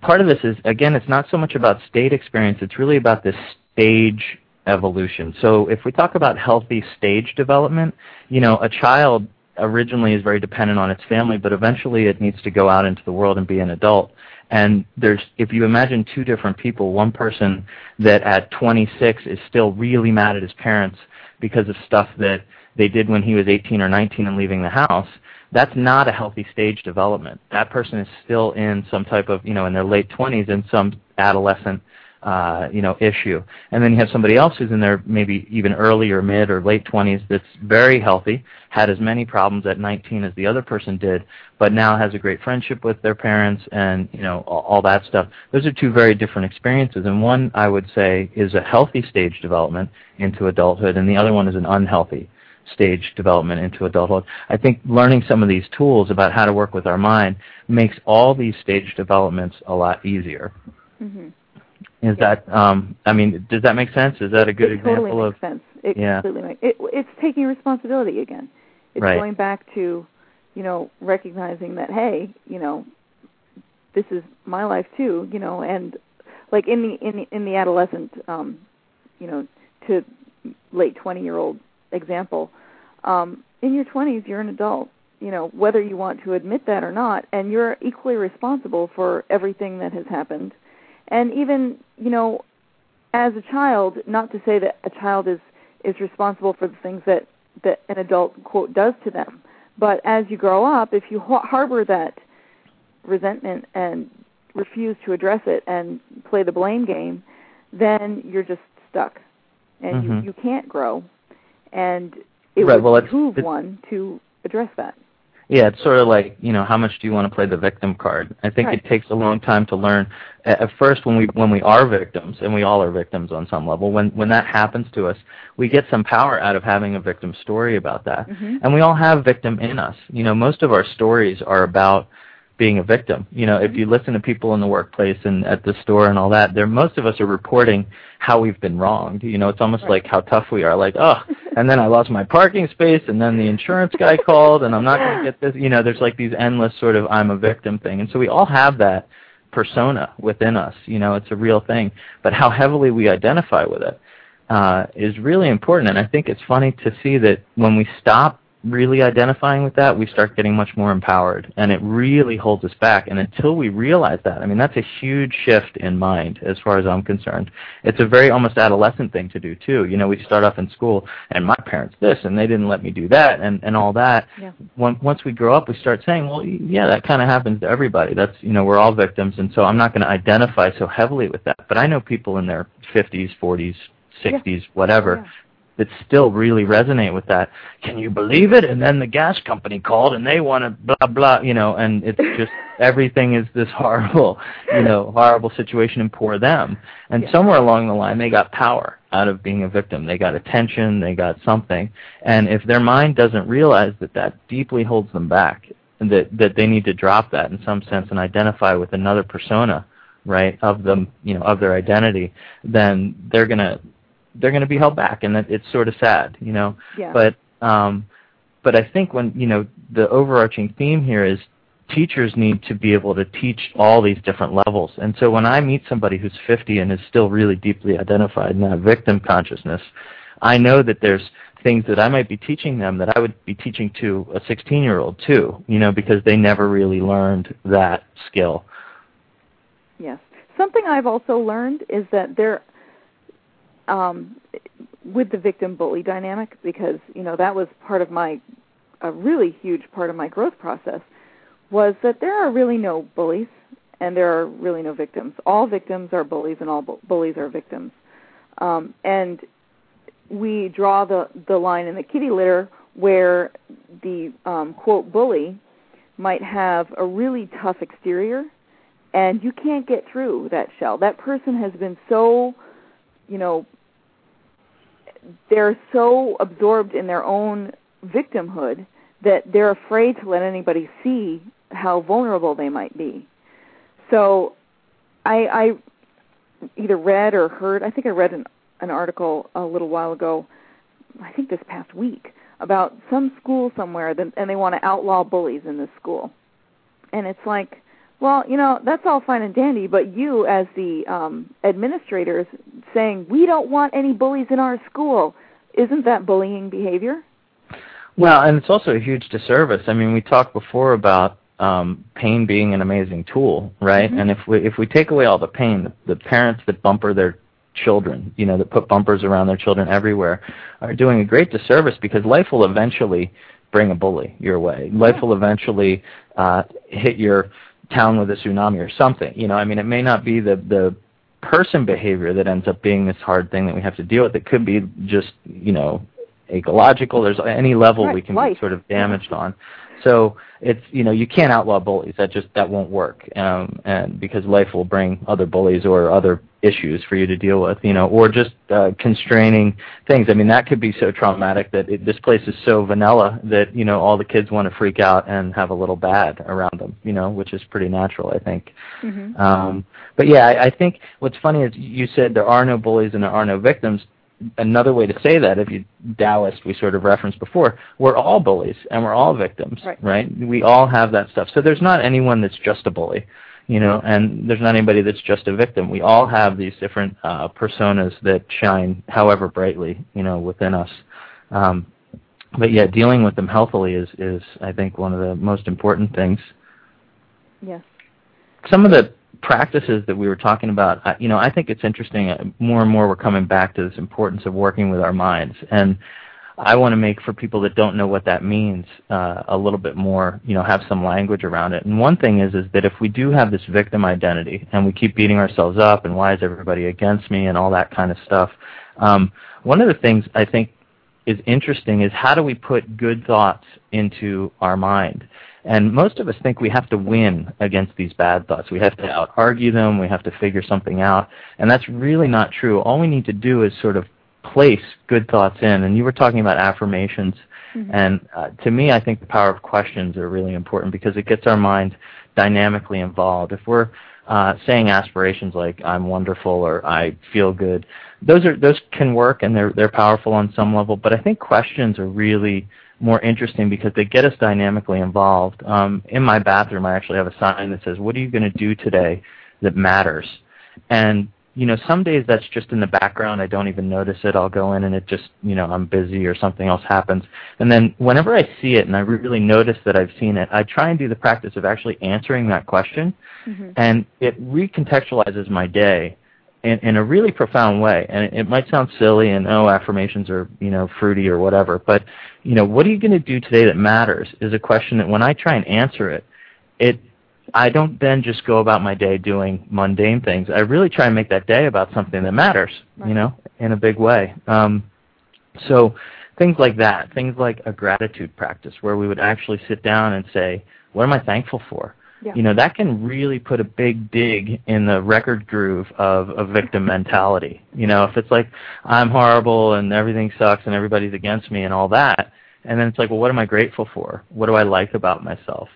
part of this is again it's not so much about state experience. It's really about this stage evolution. So if we talk about healthy stage development, you know, a child originally is very dependent on its family, but eventually it needs to go out into the world and be an adult. And there's, if you imagine two different people, one person that at 26 is still really mad at his parents because of stuff that they did when he was 18 or 19 and leaving the house, that's not a healthy stage development. That person is still in some type of, you know, in their late 20s in some adolescent uh, you know, issue. And then you have somebody else who's in their maybe even early or mid or late 20s that's very healthy, had as many problems at 19 as the other person did, but now has a great friendship with their parents and, you know, all, that stuff. Those are two very different experiences. And one, I would say, is a healthy stage development into adulthood, and the other one is an unhealthy stage development into adulthood. I think learning some of these tools about how to work with our mind makes all these stage developments a lot easier. Mm-hmm. Is yeah. that um I mean, does that make sense? Is that a good it example totally of makes sense. It yeah. completely makes it, it's taking responsibility again. It's right. going back to, you know, recognizing that hey, you know, this is my life too, you know, and like in the in the in the adolescent um, you know, to late 20-year-old example, um in your 20s you're an adult you know whether you want to admit that or not and you're equally responsible for everything that has happened and even you know as a child not to say that a child is is responsible for the things that that an adult quote does to them. But as you grow up if you harbor that resentment and refuse to address it and play the blame game then you're just stuck. And mm-hmm. you you can't grow. And it right, would well, behoove it's, one to address that yeah, it's sort of like, you know, how much do you want to play the victim card? I think right. it takes a long time to learn. At first, when we when we are victims, and we all are victims on some level, when when that happens to us, we get some power out of having a victim story about that. Mm-hmm. And we all have victim in us. You know, most of our stories are about being a victim. You know, if you listen to people in the workplace and at the store and all that, there most of us are reporting how we've been wronged. You know, it's almost right. like how tough we are. Like, oh, and then I lost my parking space, and then the insurance guy called, and I'm not going to get this. You know, there's like these endless sort of I'm a victim thing, and so we all have that persona within us. You know, it's a real thing, but how heavily we identify with it uh, is really important. And I think it's funny to see that when we stop really identifying with that, we start getting much more empowered, and it really holds us back. And until we realize that, I mean, that's a huge shift in mind, as far as I'm concerned. It's a very almost adolescent thing to do too. You know, we start off in school, and my parents this, and they didn't let me do that, and and all that. Yeah. Once we grow up, we start saying, well, yeah, that kind of happens to everybody. That's you know, we're all victims, and so I'm not going to identify so heavily with that. But I know people in their 50s, 40s, 60s, yeah. whatever. Yeah that still really resonate with that. Can you believe it? And then the gas company called and they want to blah blah, you know, and it's just everything is this horrible, you know, horrible situation and poor them. And yeah. somewhere along the line they got power out of being a victim. They got attention, they got something. And if their mind doesn't realize that that deeply holds them back and that that they need to drop that in some sense and identify with another persona, right, of them, you know, of their identity, then they're going to they're going to be held back, and that it's sort of sad, you know. Yeah. But um, but I think when you know the overarching theme here is teachers need to be able to teach all these different levels. And so when I meet somebody who's 50 and is still really deeply identified in that victim consciousness, I know that there's things that I might be teaching them that I would be teaching to a 16 year old too, you know, because they never really learned that skill. Yes. Something I've also learned is that there, um, with the victim bully dynamic, because, you know, that was part of my, a really huge part of my growth process, was that there are really no bullies and there are really no victims. All victims are bullies and all bu- bullies are victims. Um, and we draw the the line in the kitty litter where the um, quote bully might have a really tough exterior, and you can't get through that shell. That person has been so, you know, they're so absorbed in their own victimhood that they're afraid to let anybody see how vulnerable they might be. So, I, I either read or heard. I think I read an an article a little while ago, I think this past week, about some school somewhere that, and they want to outlaw bullies in this school. And it's like, well, you know, that's all fine and dandy, but you as the um administrators saying we don't want any bullies in our school, isn't that bullying behavior? Well, and it's also a huge disservice. I mean, we talked before about um, pain being an amazing tool, right? Mm-hmm. And if we if we take away all the pain, the, the parents that bumper their children, you know, that put bumpers around their children everywhere, are doing a great disservice because life will eventually bring a bully your way. Life will eventually uh, hit your town with a tsunami or something. You know, I mean, it may not be the the person behavior that ends up being this hard thing that we have to deal with. It could be just, you know, ecological. There's any level right. we can Life. be sort of damaged on. So it's you know you can't outlaw bullies. That just that won't work. Um, and because life will bring other bullies or other issues for you to deal with, you know, or just uh, constraining things. I mean, that could be so traumatic that it, this place is so vanilla that you know all the kids want to freak out and have a little bad around them, you know, which is pretty natural, I think. Mm-hmm. Um, but yeah, I, I think what's funny is you said there are no bullies and there are no victims. Another way to say that, if you Taoist, we sort of referenced before, we're all bullies and we're all victims, right? We all have that stuff. So there's not anyone that's just a bully you know, and there's not anybody that's just a victim. We all have these different uh, personas that shine, however brightly, you know, within us. Um, but yeah, dealing with them healthily is, is, I think, one of the most important things. Yes. Some of the practices that we were talking about, uh, you know, I think it's interesting. Uh, more and more, we're coming back to this importance of working with our minds, and I want to make for people that don't know what that means uh, a little bit more, you know, have some language around it. And one thing is, is that if we do have this victim identity and we keep beating ourselves up and why is everybody against me and all that kind of stuff, um, one of the things I think is interesting is how do we put good thoughts into our mind? And most of us think we have to win against these bad thoughts. We have to out argue them. We have to figure something out. And that's really not true. All we need to do is sort of place good thoughts in. And you were talking about affirmations. Mm-hmm. And uh, to me, I think the power of questions are really important because it gets our mind dynamically involved. If we're uh, saying aspirations like "I'm wonderful" or "I feel good," those are those can work and they're they're powerful on some level. But I think questions are really more interesting because they get us dynamically involved. Um, in my bathroom, I actually have a sign that says, "What are you going to do today that matters?" And you know, some days that's just in the background. I don't even notice it. I'll go in and it just, you know, I'm busy or something else happens. And then whenever I see it and I really notice that I've seen it, I try and do the practice of actually answering that question. Mm-hmm. And it recontextualizes my day in, in a really profound way. And it, it might sound silly and, oh, affirmations are, you know, fruity or whatever. But, you know, what are you going to do today that matters is a question that when I try and answer it, it I don't then just go about my day doing mundane things. I really try and make that day about something that matters, right. you know, in a big way. Um, so things like that, things like a gratitude practice where we would actually sit down and say, what am I thankful for? Yeah. You know, that can really put a big dig in the record groove of a victim mentality. You know, if it's like, I'm horrible and everything sucks and everybody's against me and all that, and then it's like, well, what am I grateful for? What do I like about myself?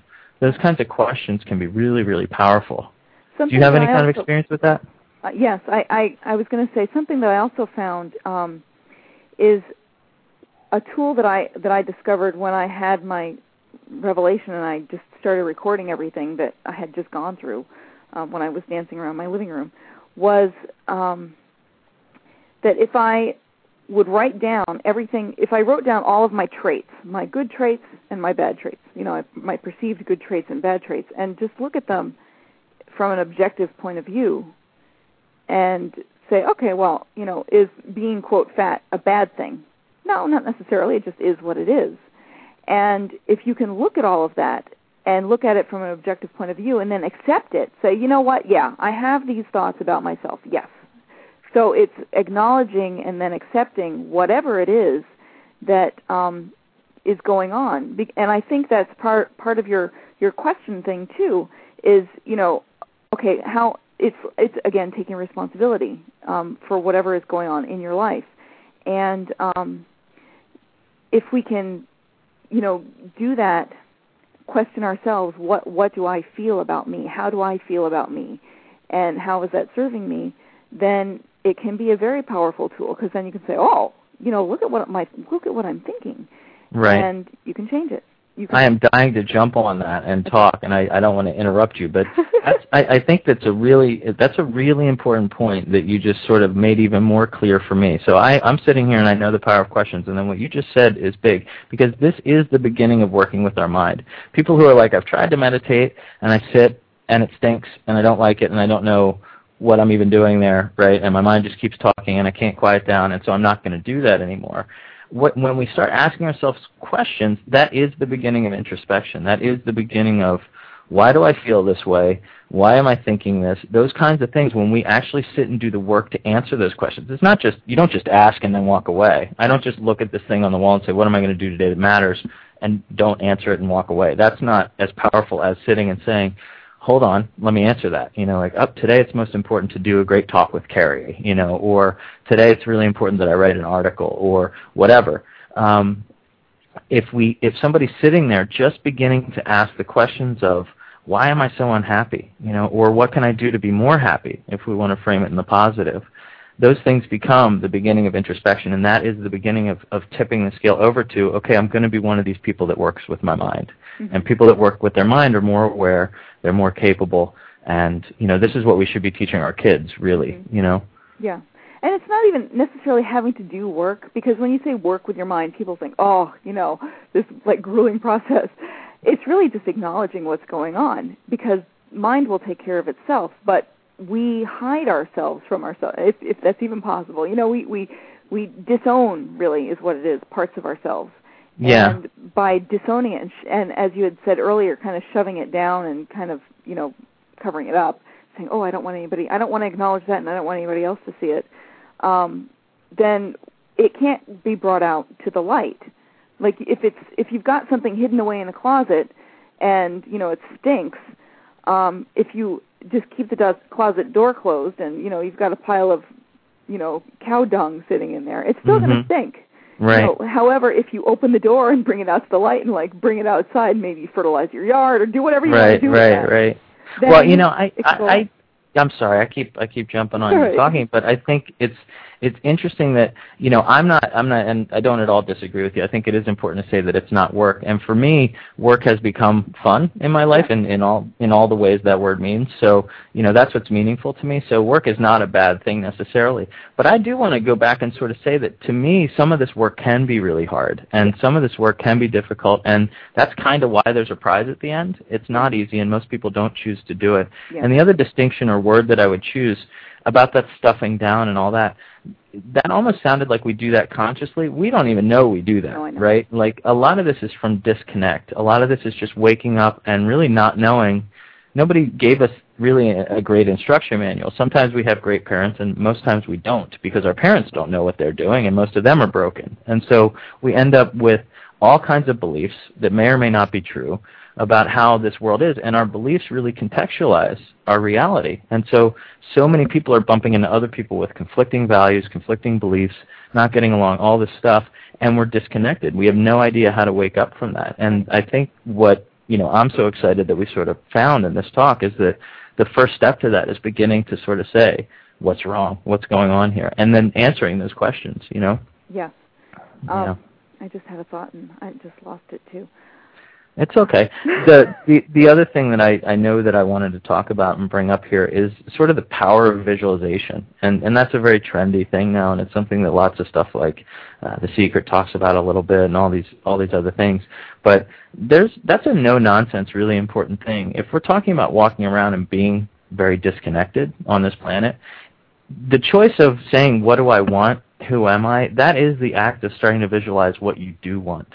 those kinds of questions can be really, really powerful. Something Do you have any kind also, of experience with that? Uh, yes, I, I, I was going to say something that I also found um, is a tool that I that I discovered when I had my revelation and I just started recording everything that I had just gone through um, when I was dancing around my living room was um, that if I would write down everything, if I wrote down all of my traits, my good traits and my bad traits, you know, my perceived good traits and bad traits, and just look at them from an objective point of view and say, okay, well, you know, is being, quote, fat a bad thing? No, not necessarily. It just is what it is. And if you can look at all of that and look at it from an objective point of view and then accept it, say, you know what, yeah, I have these thoughts about myself, yes. So it's acknowledging and then accepting whatever it is that um, is going on. And I think that's part part of your your question thing too. Is you know, okay, how it's it's again taking responsibility um, for whatever is going on in your life, and um, if we can, you know, do that, question ourselves, what what do I feel about me? How do I feel about me? And how is that serving me? Then it can be a very powerful tool because then you can say, oh, you know, look at what my look at what I'm thinking, right? And you can change it. I am dying to jump on that and talk, and I, I don't want to interrupt you, but that's, I, I think that's a really that's a really important point that you just sort of made even more clear for me. So I, I'm sitting here and I know the power of questions, and then what you just said is big because this is the beginning of working with our mind. People who are like, I've tried to meditate and I sit and it stinks and I don't like it and I don't know what I'm even doing there, right? And my mind just keeps talking and I can't quiet down, and so I'm not going to do that anymore when we start asking ourselves questions, that is the beginning of introspection. That is the beginning of why do I feel this way? Why am I thinking this? Those kinds of things. When we actually sit and do the work to answer those questions, it's not just you don't just ask and then walk away. I don't just look at this thing on the wall and say, "What am I going to do today that matters?" and don't answer it and walk away. That's not as powerful as sitting and saying, hold on, let me answer that. You know, like up today it's most important to do a great talk with Kerri, you know, or today it's really important that I write an article or whatever. Um, if we if somebody's sitting there just beginning to ask the questions of why am I so unhappy, you know, or what can I do to be more happy if we want to frame it in the positive, those things become the beginning of introspection, and that is the beginning of, of tipping the scale over to, okay, I'm going to be one of these people that works with my mind. Mm-hmm. And people that work with their mind are more aware, they're more capable, and you know, this is what we should be teaching our kids, really. Mm-hmm. You know. Yeah. And it's not even necessarily having to do work because when you say work with your mind, people think, oh, you know, this like grueling process. It's really just acknowledging what's going on because mind will take care of itself, but we hide ourselves from ourselves if, if that's even possible. You know, we we we disown really is what it is, parts of ourselves. Yeah. And by disowning it, and, sh- and as you had said earlier, kind of shoving it down and kind of, you know, covering it up, saying, "Oh, I don't want anybody. I don't want to acknowledge that, and I don't want anybody else to see it." Um, then it can't be brought out to the light. Like if it's if you've got something hidden away in a closet, and you know it stinks. Um, if you just keep the dust closet door closed, and you know you've got a pile of, you know, cow dung sitting in there, it's still mm-hmm. going to stink Right. Know, however, if you open the door and bring it out to the light and like bring it outside, maybe fertilize your yard or do whatever you right, want to do. Right, with right, right. Well, you know, I, I, I, I'm sorry, I keep, I keep jumping on right. you talking, but I think it's, it's interesting that you know I'm not I'm not and I don't at all disagree with you. I think it is important to say that it's not work. And for me, work has become fun in my life in, in all in all the ways that word means. So, you know, that's what's meaningful to me. So work is not a bad thing necessarily. But I do want to go back and sort of say that to me some of this work can be really hard and some of this work can be difficult and that's kind of why there's a prize at the end. It's not easy and most people don't choose to do it. Yeah. And the other distinction or word that I would choose about that stuffing down and all that that almost sounded like we do that consciously. We don't even know we do that, no, right? Like a lot of this is from disconnect. A lot of this is just waking up and really not knowing. Nobody gave us really a, a great instruction manual. Sometimes we have great parents and most times we don't because our parents don't know what they're doing and most of them are broken. And so we end up with all kinds of beliefs that may or may not be true about how this world is, and our beliefs really contextualize our reality. And so, so many people are bumping into other people with conflicting values, conflicting beliefs, not getting along, all this stuff, and we're disconnected. We have no idea how to wake up from that. And I think what you know I'm so excited that we sort of found in this talk is that the first step to that is beginning to sort of say what's wrong, what's going on here, and then answering those questions. You know. Yeah. Um, yeah I just had a thought and I just lost it too. It's okay. the the the other thing that I I know that I wanted to talk about and bring up here is sort of the power of visualization, and and that's a very trendy thing now, and it's something that lots of stuff like uh, the Secret talks about a little bit, and all these all these other things. But there's that's a no nonsense, really important thing. If we're talking about walking around and being very disconnected on this planet, the choice of saying what do I want, who am I, that is the act of starting to visualize what you do want,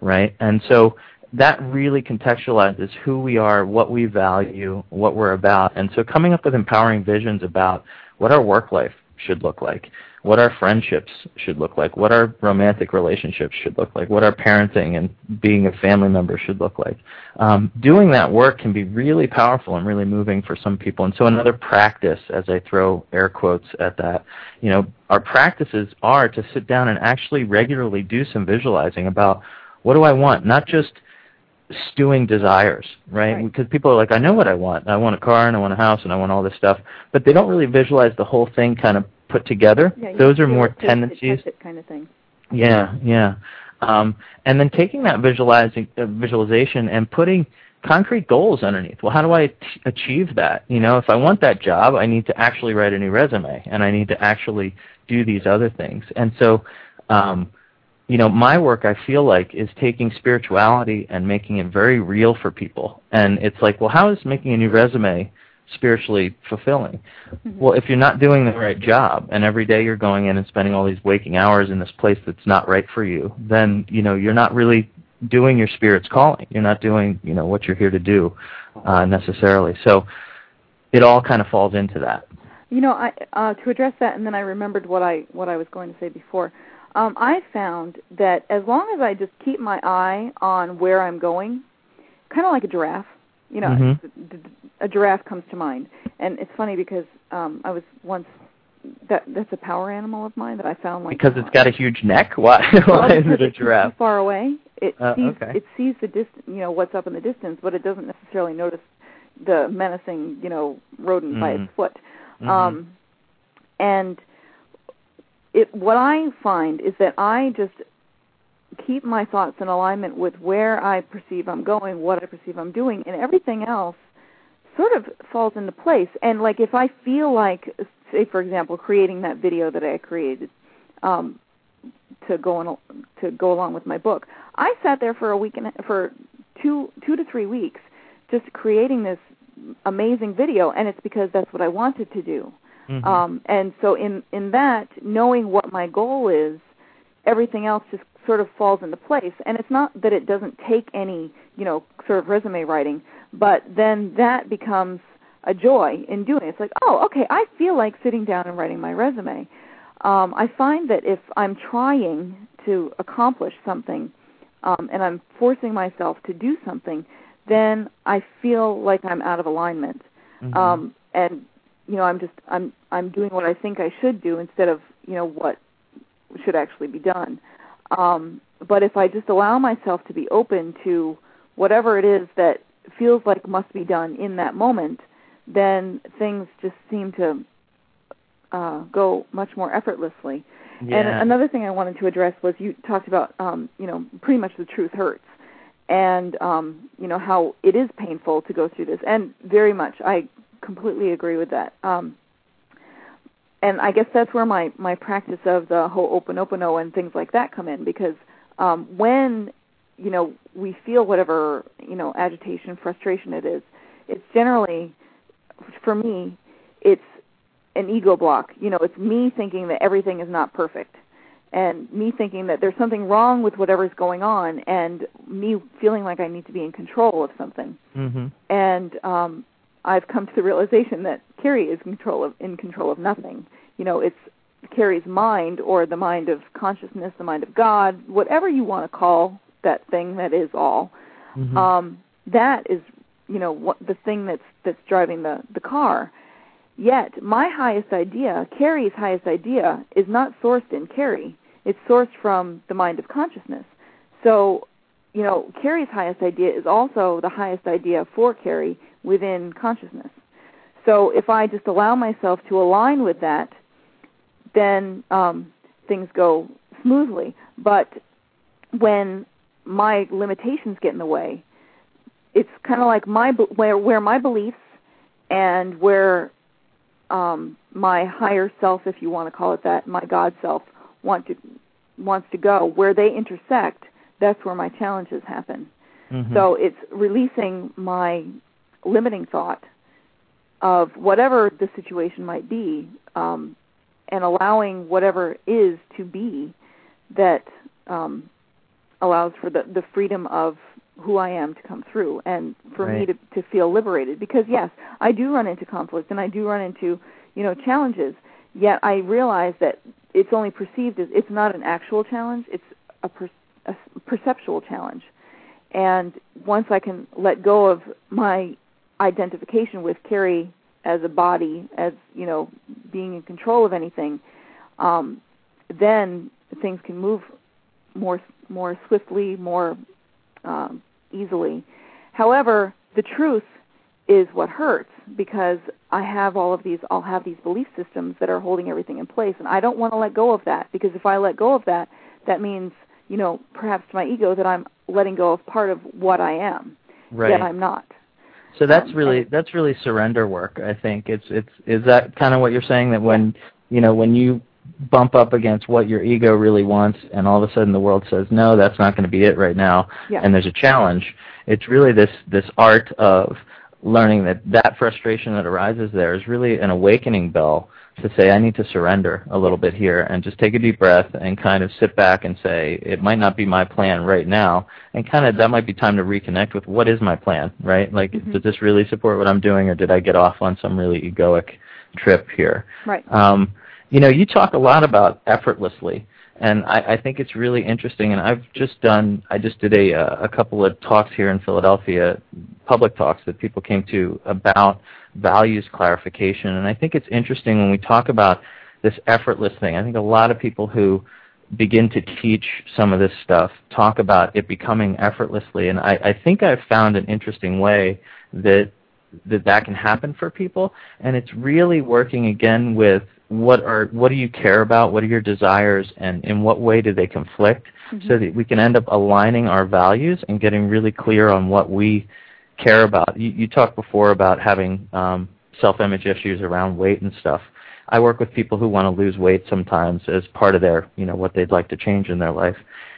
right? And so that really contextualizes who we are, what we value, what we're about. And so coming up with empowering visions about what our work life should look like, what our friendships should look like, what our romantic relationships should look like, what our parenting and being a family member should look like. Um, doing that work can be really powerful and really moving for some people. And so another practice, as I throw air quotes at that, you know, our practices are to sit down and actually regularly do some visualizing about what do I want, not just stewing desires, right? right? Because people are like, I know what I want. I want a car and I want a house and I want all this stuff, but they don't really visualize the whole thing kind of put together. Yeah, Those are more tendencies. Kind of thing. Yeah, yeah. Um, and then taking that visualizing uh, visualization and putting concrete goals underneath. Well, how do I t- achieve that? You know, if I want that job, I need to actually write a new resume, and I need to actually do these other things. And so, um, you know, my work I feel like is taking spirituality and making it very real for people. And it's like, well, how is making a new resume spiritually fulfilling? Mm-hmm. Well, if you're not doing the right job and every day you're going in and spending all these waking hours in this place that's not right for you, then, you know, you're not really doing your spirit's calling. You're not doing, you know, what you're here to do uh, necessarily. So it all kind of falls into that. You know, I uh, to address that, and then I remembered what I what I was going to say before um, I found that as long as I just keep my eye on where I'm going, kind of like a giraffe, you know, mm-hmm. a giraffe comes to mind. And it's funny because um, I was once that that's a power animal of mine that I found like because it's got a huge neck. Why? Why is it a giraffe? Too far away. It uh, sees okay. it sees the distance, you know, what's up in the distance, but it doesn't necessarily notice the menacing, you know, rodent mm-hmm. by its foot. Mm-hmm. Um, and it what I find is that I just keep my thoughts in alignment with where I perceive I'm going, what I perceive I'm doing, and everything else sort of falls into place. And like if I feel like, say for example, creating that video that I created um, to go on, to go along with my book, I sat there for a week and for two two to three weeks just creating this amazing video, and it's because that's what I wanted to do. Mm-hmm. Um, and so in in that, knowing what my goal is, everything else just sort of falls into place. And it's not that it doesn't take any, you know, sort of resume writing, but then that becomes a joy in doing it. It's like, oh, okay, I feel like sitting down and writing my resume. Um, I find that if I'm trying to accomplish something um, and I'm forcing myself to do something, then I feel like I'm out of alignment. Mm-hmm. Um, and you know i'm just i'm i'm doing what i think i should do instead of you know what should actually be done. Um but if i just allow myself to be open to whatever it is that feels like must be done in that moment then things just seem to uh go much more effortlessly. Yeah. and another thing i wanted to address was you talked about um you know pretty much the truth hurts and um you know how it is painful to go through this and very much i completely agree with that. Um, and I guess that's where my my practice of the whole Ho'oponopono and things like that come in because um, when you know we feel whatever you know agitation, frustration it is, it's generally for me it's an ego block. You know, it's me thinking that everything is not perfect and me thinking that there's something wrong with whatever's going on and me feeling like I need to be in control of something. Mm-hmm. And um I've come to the realization that Kerri is in control of in control of nothing. You know, it's Kerri's mind or the mind of consciousness, the mind of God, whatever you want to call that thing that is all. Mm-hmm. Um, that is, you know, what the thing that's that's driving the the car. Yet, my highest idea, Kerri's highest idea, is not sourced in Kerri. It's sourced from the mind of consciousness. So, you know, Kerri's highest idea is also the highest idea for Kerri within consciousness. So if I just allow myself to align with that, then um, things go smoothly. But when my limitations get in the way, it's kind of like my where where my beliefs and where um, my higher self, if you want to call it that, my God self, want to wants to go, where they intersect, that's where my challenges happen. Mm-hmm. So it's releasing my limiting thought of whatever the situation might be, um, and allowing whatever is to be that um, allows for the, the freedom of who I am to come through and for right. me to, to feel liberated. Because yes, I do run into conflict and I do run into, you know, challenges. Yet I realize that it's only perceived as it's not an actual challenge, it's a, per, a perceptual challenge. And once I can let go of my identification with Kerri as a body, as you know, being in control of anything, um, then things can move more more swiftly, more um, easily. However, the truth is what hurts because I have all of these I'll have these belief systems that are holding everything in place and I don't want to let go of that because if I let go of that that means you know perhaps to my ego that I'm letting go of part of what I am right. yet I'm not so that's um, really that's really surrender work I think it's it's is that kind of what you're saying that when you know when you bump up against what your ego really wants and all of a sudden the world says no that's not going to be it right now yeah. and there's a challenge it's really this this art of learning that that frustration that arises there is really an awakening bell to say I need to surrender a little bit here and just take a deep breath and kind of sit back and say it might not be my plan right now. And kind of that might be time to reconnect with what is my plan right? Like mm-hmm. does this really support what I'm doing or did I get off on some really egoic trip here? Right. Um, you know, you talk a lot about effortlessly, and I, I think it's really interesting. And I've just done, I just did a uh, a couple of talks here in Philadelphia, public talks that people came to about values clarification. And I think it's interesting when we talk about this effortless thing. I think a lot of people who begin to teach some of this stuff talk about it becoming effortlessly, and I, I think I've found an interesting way that that that can happen for people, and it's really working again with what are what do you care about? What are your desires? And in what way do they conflict? Mm-hmm. so that we can end up aligning our values and getting really clear on what we care about. You, you talked before about having um, self-image issues around weight and stuff. I work with people who want to lose weight sometimes as part of their you know what they'd like to change in their life.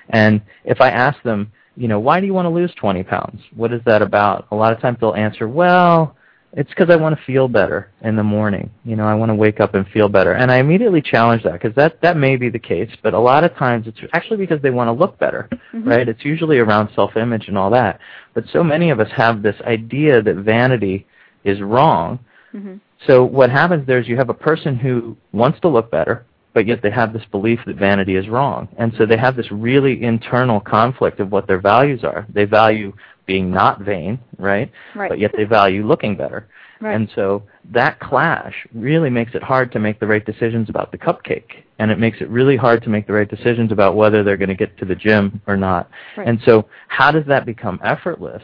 And if i ask them you know why do you want to lose 20 pounds? What is that about? A lot of times they'll answer well it's because I want to feel better in the morning. You know, I want to wake up and feel better. And I immediately challenge that because that that may be the case, but a lot of times it's actually because they want to look better, mm-hmm. right? It's usually around self-image and all that. But so many of us have this idea that vanity is wrong. Mm-hmm. So what happens there is you have a person who wants to look better, but yet they have this belief that vanity is wrong. And so they have this really internal conflict of what their values are. They value being not vain, right? Right. But yet they value looking better. Right. And so that clash really makes it hard to make the right decisions about the cupcake. And it makes it really hard to make the right decisions about whether they're going to get to the gym or not. Right. And so how does that become effortless?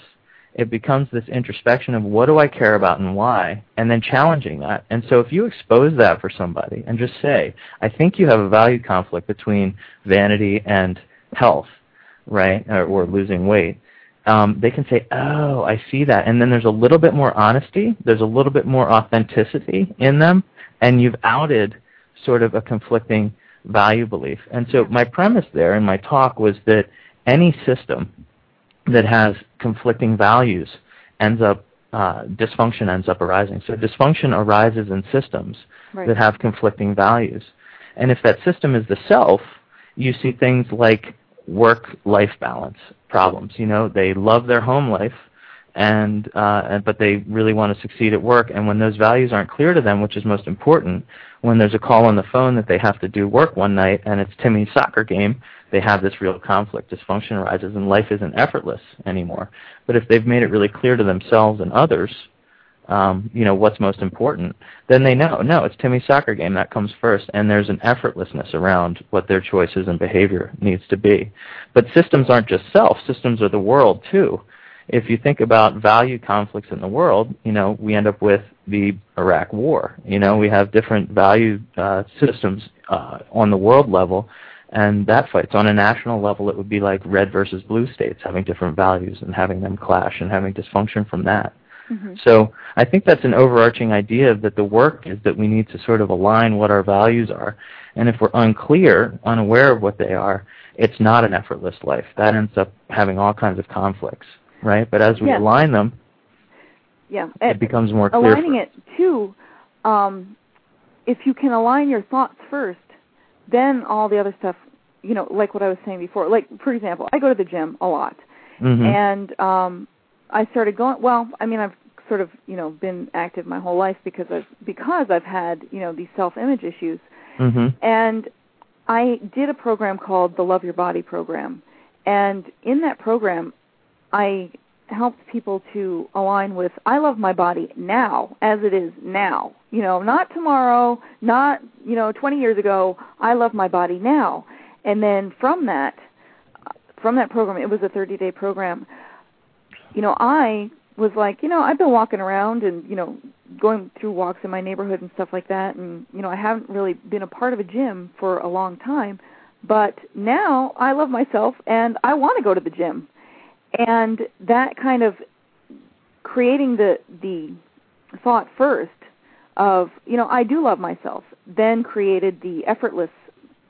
It becomes this introspection of what do I care about and why, and then challenging that. And so if you expose that for somebody and just say, I think you have a value conflict between vanity and health, right, or, or losing weight, um, they can say, "Oh, I see that," and then there's a little bit more honesty, there's a little bit more authenticity in them, and you've outed sort of a conflicting value belief. And so my premise there in my talk was that any system that has conflicting values ends up uh, dysfunction ends up arising. So dysfunction arises in systems right. that have conflicting values, and if that system is the self, you see things like work-life balance problems. You know, they love their home life, and uh, but they really want to succeed at work. And when those values aren't clear to them, which is most important, when there's a call on the phone that they have to do work one night and it's Timmy's soccer game, they have this real conflict. Dysfunction arises, and life isn't effortless anymore. But if they've made it really clear to themselves and others um, you know, what's most important, then they know, no, it's Timmy's soccer game, that comes first, and there's an effortlessness around what their choices and behavior needs to be. But systems aren't just self, systems are the world too. If you think about value conflicts in the world, you know, we end up with the Iraq war. You know, we have different value uh, systems uh, on the world level, and that fights on a national level it would be like red versus blue states having different values and having them clash and having dysfunction from that Mm-hmm. so i think that's an overarching idea that the work is that we need to sort of align what our values are and if we're unclear unaware of what they are it's not an effortless life that ends up having all kinds of conflicts right but as we Yes. align them Yeah. it becomes more clear aligning it too um if you can align your thoughts first then all the other stuff you know like what i was saying before like for example i go to the gym a lot Mhm. and um i started going well i mean i've sort of you know been active my whole life because i've because i've had you know these self image issues Mhm. and I did a program called the Love Your Body program. And in that program, I helped people to align with I love my body now as it is now. You know, not tomorrow, not, you know, 20 years ago. I love my body now. And then from that from that program, it was a 30-day program. You know, I was like, you know, I've been walking around and, you know, going through walks in my neighborhood and stuff like that and you know I haven't really been a part of a gym for a long time but now I love myself and I want to go to the gym. And that kind of creating the the thought first of you know I do love myself then created the effortless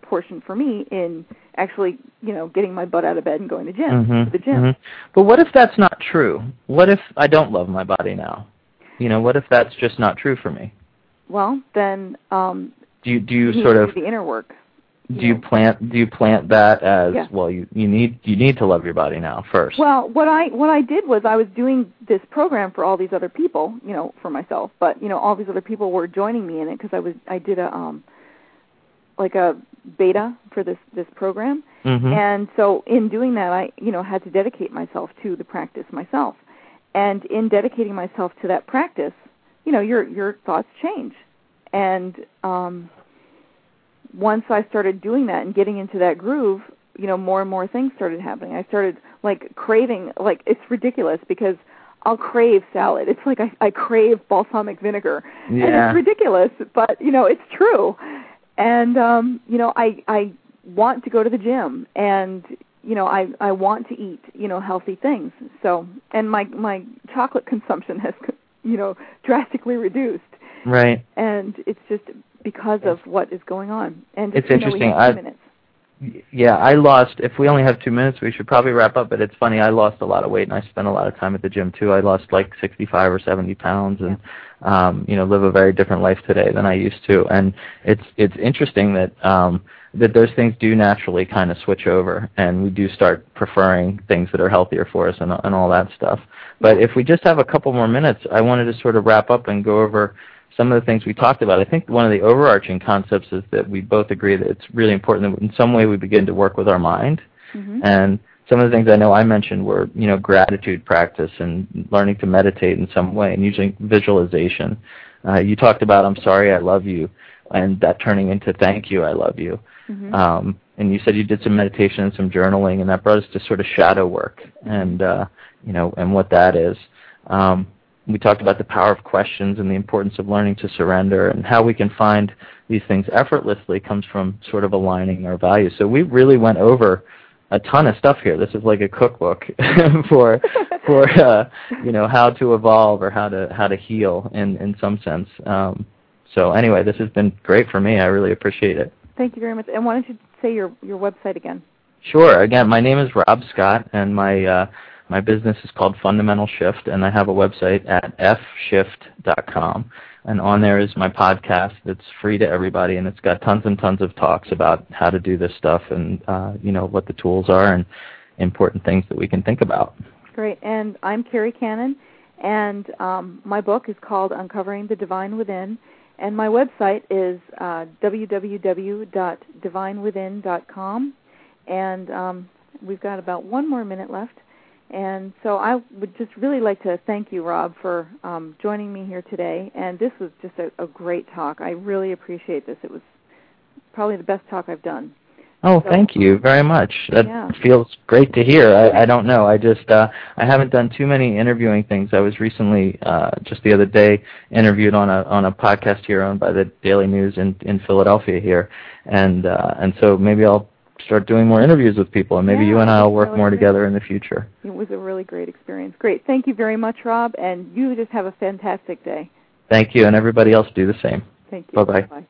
portion for me in actually you know getting my butt out of bed and going to gym Mhm, to the gym mhm. But what if that's not true? What if I don't love my body now? You know, what if that's just not true for me? well then um Do you do you sort of the inner work do you plant do you plant that as Yeah. well you you need you need to love your body now first. Well, what I what I did was I was doing this program for all these other people, you know, for myself, but you know, all these other people were joining me in it because I was I did a um like a beta for this this program, Mhm. and so in doing that, I you know had to dedicate myself to the practice myself, and in dedicating myself to that practice, you know, your your thoughts change, and um once I started doing that and getting into that groove, you know, more and more things started happening. I started like craving like it's ridiculous because I'll crave salad. It's like I, I crave balsamic vinegar. And Yeah. it's ridiculous, but you know, it's true. And um, you know, I I want to go to the gym and you know, I I want to eat, you know, healthy things. So, and my my chocolate consumption has you know, drastically reduced right. and it's just because of what is going on. And It's you know, Yeah, I lost. If we only have two minutes, we should probably wrap up. But it's funny, I lost a lot of weight, and I spent a lot of time at the gym too. I lost like 65 or 70 pounds, and um, you know, live a very different life today than I used to. And it's it's interesting that um, that those things do naturally kind of switch over, and we do start preferring things that are healthier for us and and all that stuff. But if we just have a couple more minutes, I wanted to sort of wrap up and go over some of the things we talked about. I think one of the overarching concepts is that we both agree that it's really important that in some way we begin to work with our mind. Mhm. And some of the things I know I mentioned were, you know, gratitude practice and learning to meditate in some way and using visualization. Uh, you talked about "I'm sorry, I love you," and that turning into "Thank you, I love you." Mhm. Um, and you said you did some meditation and some journaling, and that brought us to sort of shadow work and uh, you know and what that is. Um, we talked about the power of questions and the importance of learning to surrender and how we can find these things effortlessly comes from sort of aligning our values. So we really went over a ton of stuff here. This is like a cookbook for for uh, you know how to evolve or how to how to heal in in some sense. Um, so anyway, this has been great for me. I really appreciate it. Thank you very much. And why don't you say your your website again? Sure. Again, my name is Rob Scott, and my uh, my business is called Fundamental Shift, and I have a website at fshift.com. And on there is my podcast. It's free to everybody, and it's got tons and tons of talks about how to do this stuff, and uh, you know what the tools are, and important things that we can think about. Great. And I'm Kerri Kannan, and um, my book is called Uncovering the Divine Within. And my website is uh, www.divinewithin.com. And um, we've got about one more minute left. And so I would just really like to thank you, Rob, for um, joining me here today. And this was just a, a great talk. I really appreciate this. It was probably the best talk I've done. Oh, So- thank you very much. That Yeah. feels great to hear. I, I don't know. I just uh, I haven't done too many interviewing things. I was recently uh, just the other day interviewed on a on a podcast here owned by the Daily News in in Philadelphia here, and uh, and so maybe I'll start doing more interviews with people, and maybe yeah, you and I will work really more great. together in the future. It was a really great experience. Great. Thank you very much, Rob, and you just have a fantastic day. Thank you, and everybody else do the same. Thank you. Bye-bye. Bye.